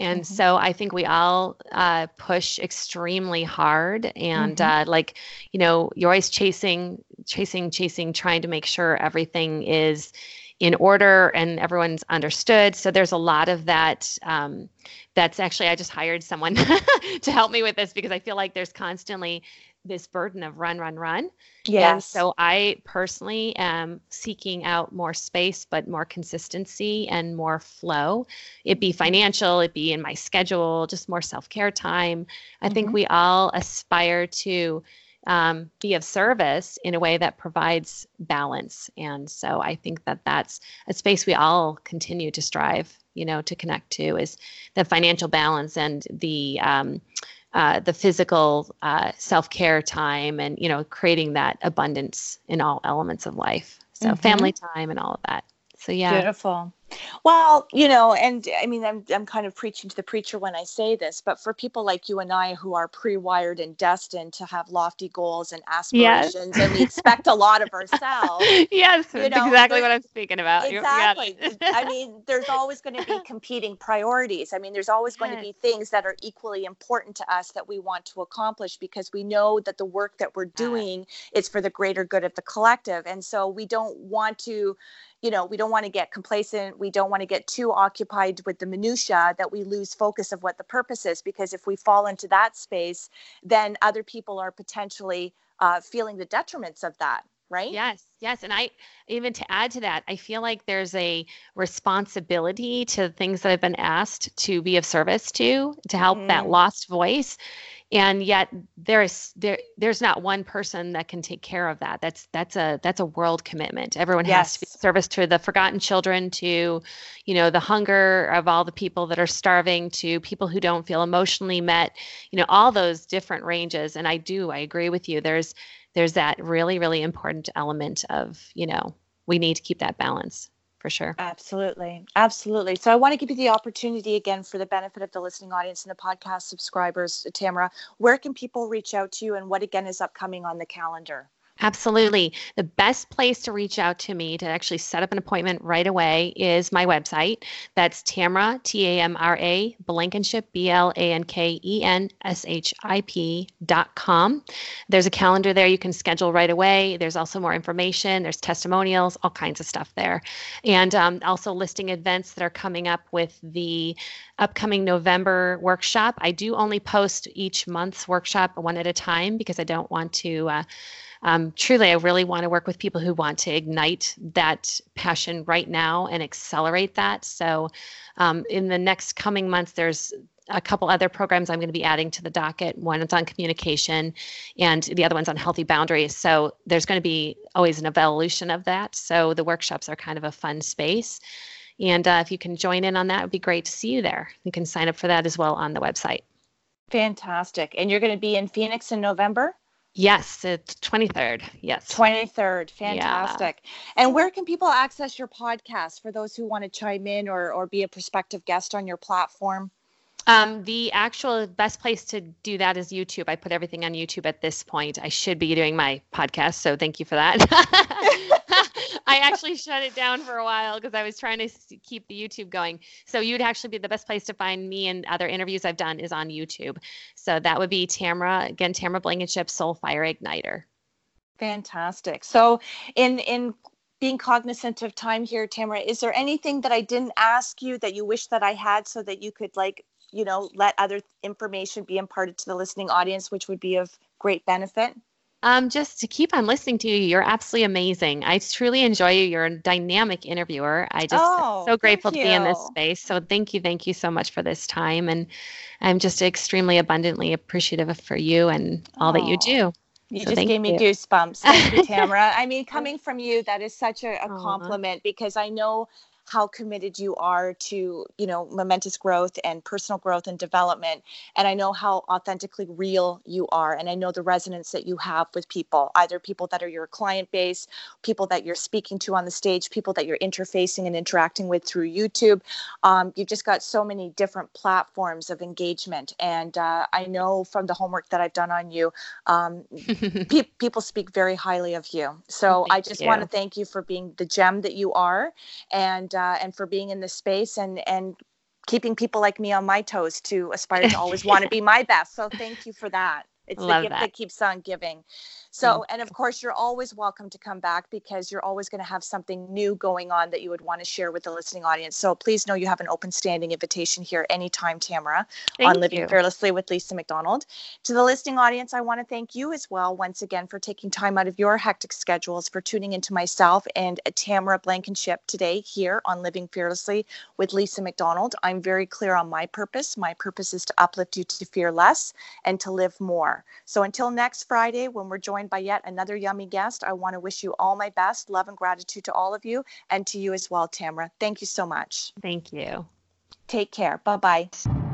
and mm-hmm. so I think we all uh, push extremely hard, and mm-hmm. uh, like you know, you're always chasing, chasing, chasing, trying to make sure everything is in order and everyone's understood. So there's a lot of that. Um, that's actually I just hired someone to help me with this because I feel like there's constantly this burden of run, run, run. Yes. And so I personally am seeking out more space, but more consistency and more flow. It be financial, it be in my schedule, just more self care time. I mm-hmm. think we all aspire to um, be of service in a way that provides balance. And so I think that that's a space we all continue to strive, you know, to connect to is the financial balance and the, um, uh, the physical uh, self-care time and you know creating that abundance in all elements of life so mm-hmm. family time and all of that so yeah beautiful Well, you know, and I mean, I'm I'm kind of preaching to the preacher when I say this, but for people like you and I who are pre-wired and destined to have lofty goals and aspirations, yes. and we expect a lot of ourselves. yes, you know, exactly what I'm speaking about. Exactly. I mean, there's always going to be competing priorities. I mean, there's always going yes. to be things that are equally important to us that we want to accomplish because we know that the work that we're doing is for the greater good of the collective, and so we don't want to you know we don't want to get complacent we don't want to get too occupied with the minutia that we lose focus of what the purpose is because if we fall into that space then other people are potentially uh, feeling the detriments of that right yes yes and i even to add to that i feel like there's a responsibility to things that I've been asked to be of service to to help mm. that lost voice and yet there is there there's not one person that can take care of that that's that's a that's a world commitment everyone yes. has to be service to the forgotten children to you know the hunger of all the people that are starving to people who don't feel emotionally met you know all those different ranges and i do i agree with you there's there's that really really important element of you know we need to keep that balance for sure. Absolutely. Absolutely. So I want to give you the opportunity again for the benefit of the listening audience and the podcast subscribers, Tamara. Where can people reach out to you and what again is upcoming on the calendar? Absolutely. The best place to reach out to me to actually set up an appointment right away is my website. That's Tamra, T A M R A, Blankenship, B L A N K E N S H I P dot com. There's a calendar there you can schedule right away. There's also more information, there's testimonials, all kinds of stuff there. And um, also listing events that are coming up with the upcoming November workshop. I do only post each month's workshop one at a time because I don't want to. Uh, um, truly, I really want to work with people who want to ignite that passion right now and accelerate that. So, um, in the next coming months, there's a couple other programs I'm going to be adding to the docket. One is on communication, and the other one's on healthy boundaries. So there's going to be always an evolution of that. So the workshops are kind of a fun space. And uh, if you can join in on that, it would be great to see you there. You can sign up for that as well on the website. Fantastic. And you're going to be in Phoenix in November? Yes, it's 23rd. Yes. 23rd. Fantastic. Yeah. And where can people access your podcast for those who want to chime in or, or be a prospective guest on your platform? Um, the actual best place to do that is YouTube. I put everything on YouTube at this point. I should be doing my podcast, so thank you for that. I actually shut it down for a while because I was trying to keep the YouTube going. So you'd actually be the best place to find me and other interviews I've done is on YouTube. So that would be Tamra again, Tamra Blankenship, Soul Fire Igniter. Fantastic. So in in being cognizant of time here, Tamara, is there anything that I didn't ask you that you wish that I had so that you could like you know let other information be imparted to the listening audience, which would be of great benefit? Um, just to keep on listening to you. You're absolutely amazing. I truly enjoy you. You're a dynamic interviewer. I just oh, so grateful to be in this space. So thank you, thank you so much for this time, and I'm just extremely abundantly appreciative for you and all oh. that you do. You so just gave me you. goosebumps. Thank you, Tamara. I mean, coming from you, that is such a, a compliment because I know how committed you are to you know momentous growth and personal growth and development. And i know how authentically real you are and i know the resonance that you have with people either people that are your client base people that you're speaking to on the stage people that you're interfacing and interacting with through youtube. Um, you've just got so many different platforms of engagement. And uh, i know from the homework that i've done on you um, pe- people speak very highly of you. So thank i just want to thank you for being the gem that you are. And uh, and for being in this space and and keeping people like me on my toes to aspire to always want to be my best. So thank you for that. It's Love the gift that. that keeps on giving. So, mm-hmm. and of course, you're always welcome to come back because you're always going to have something new going on that you would want to share with the listening audience. So please know you have an open standing invitation here anytime, Tamara, thank on Living you. Fearlessly with Lisa McDonald. To the listening audience, I want to thank you as well, once again, for taking time out of your hectic schedules, for tuning into myself and Tamara Blankenship today here on Living Fearlessly with Lisa McDonald. I'm very clear on my purpose. My purpose is to uplift you to fear less and to live more. So until next Friday, when we're joined joined by yet another yummy guest. I want to wish you all my best. Love and gratitude to all of you and to you as well, Tamara. Thank you so much. Thank you. Take care. Bye bye.